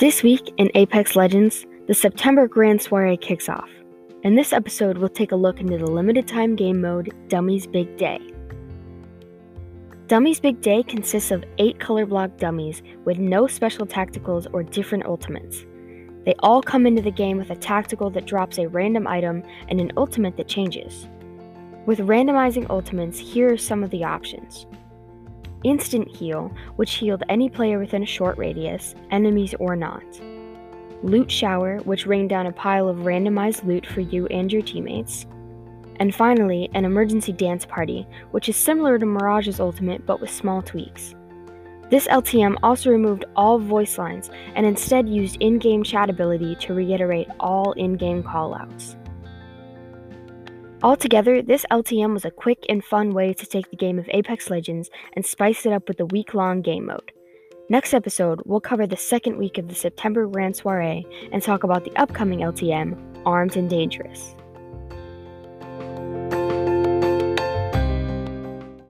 This week in Apex Legends, the September Grand Soiree kicks off. In this episode, we'll take a look into the limited time game mode Dummies Big Day. Dummies Big Day consists of 8 color block dummies with no special tacticals or different ultimates. They all come into the game with a tactical that drops a random item and an ultimate that changes. With randomizing ultimates, here are some of the options. Instant Heal, which healed any player within a short radius, enemies or not. Loot Shower, which rained down a pile of randomized loot for you and your teammates. And finally, an Emergency Dance Party, which is similar to Mirage's ultimate but with small tweaks. This LTM also removed all voice lines and instead used in game chat ability to reiterate all in game callouts. Altogether, this LTM was a quick and fun way to take the game of Apex Legends and spice it up with a week long game mode. Next episode, we'll cover the second week of the September Grand Soiree and talk about the upcoming LTM, Armed and Dangerous.